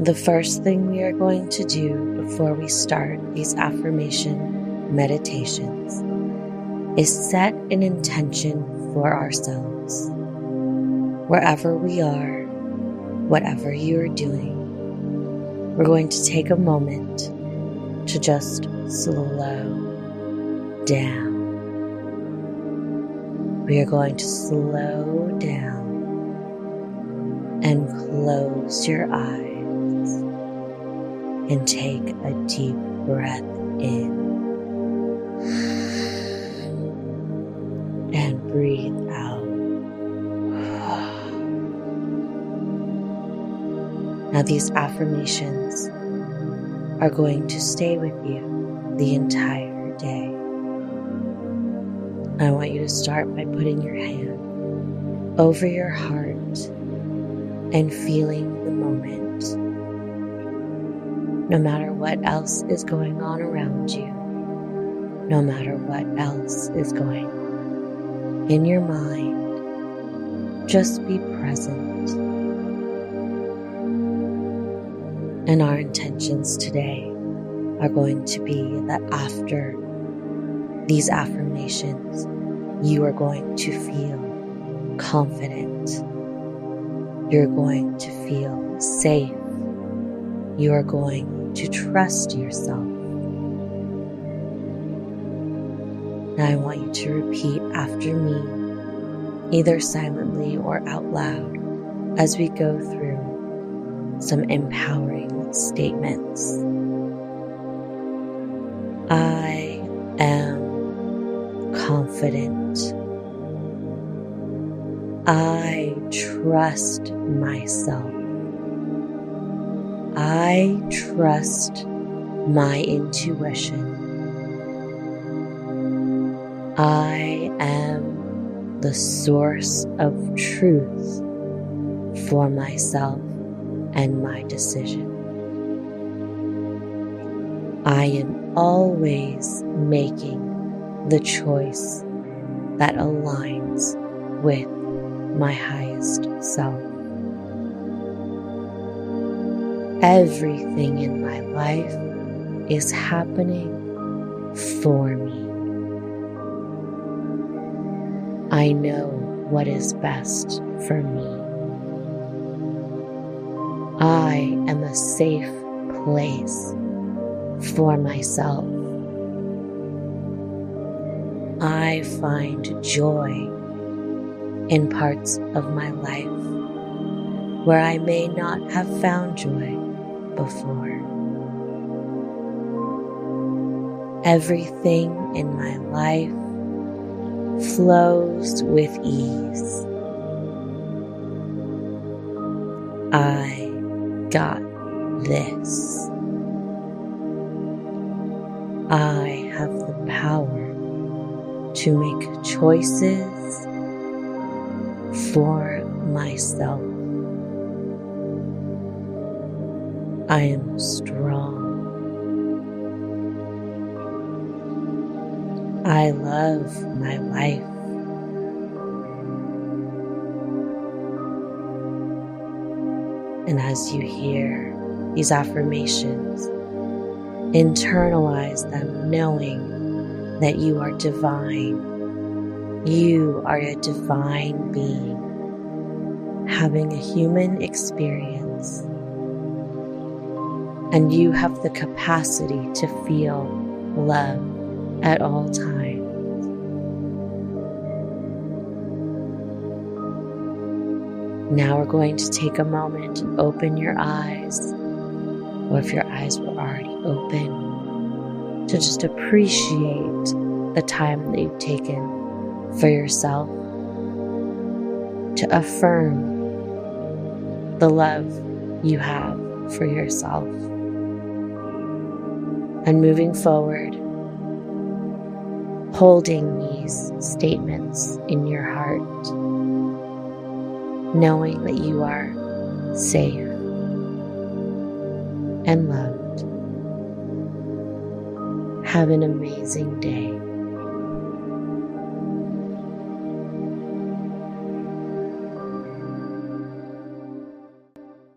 The first thing we are going to do before we start these affirmation meditations is set an intention for ourselves. Wherever we are, whatever you are doing, we're going to take a moment to just slow down. We are going to slow down and close your eyes and take a deep breath in and breathe out. Now, these affirmations are going to stay with you the entire day. I want you to start by putting your hand over your heart and feeling the moment. No matter what else is going on around you, no matter what else is going on in your mind, just be present. And our intentions today are going to be that after these affirmations, you are going to feel confident. You're going to feel safe. You are going to trust yourself. Now I want you to repeat after me, either silently or out loud, as we go through some empowering statements. I am confident. I trust myself. I trust my intuition. I am the source of truth for myself and my decision. I am always making the choice that aligns with my highest self. Everything in my life is happening for me. I know what is best for me. I am a safe place for myself. I find joy in parts of my life where I may not have found joy before. Everything in my life flows with ease. I got this. I have the power to make choices for myself. I am strong. I love my life. And as you hear these affirmations, internalize them knowing that you are divine. You are a divine being having a human experience. And you have the capacity to feel love at all times. Now we're going to take a moment and open your eyes, or if your eyes were already open, to just appreciate the time that you've taken for yourself, to affirm the love you have for yourself. And moving forward, holding these statements in your heart knowing that you are safe and loved. Have an amazing day.